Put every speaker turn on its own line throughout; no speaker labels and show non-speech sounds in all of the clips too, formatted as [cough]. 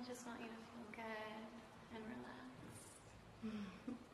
I just want you to feel good and relaxed. [laughs]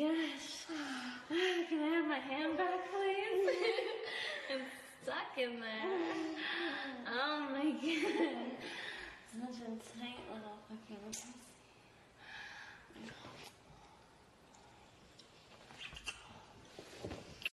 gosh. Can I have my hand back, please? it's stuck in there. Oh, my God. Such a tight little fucking.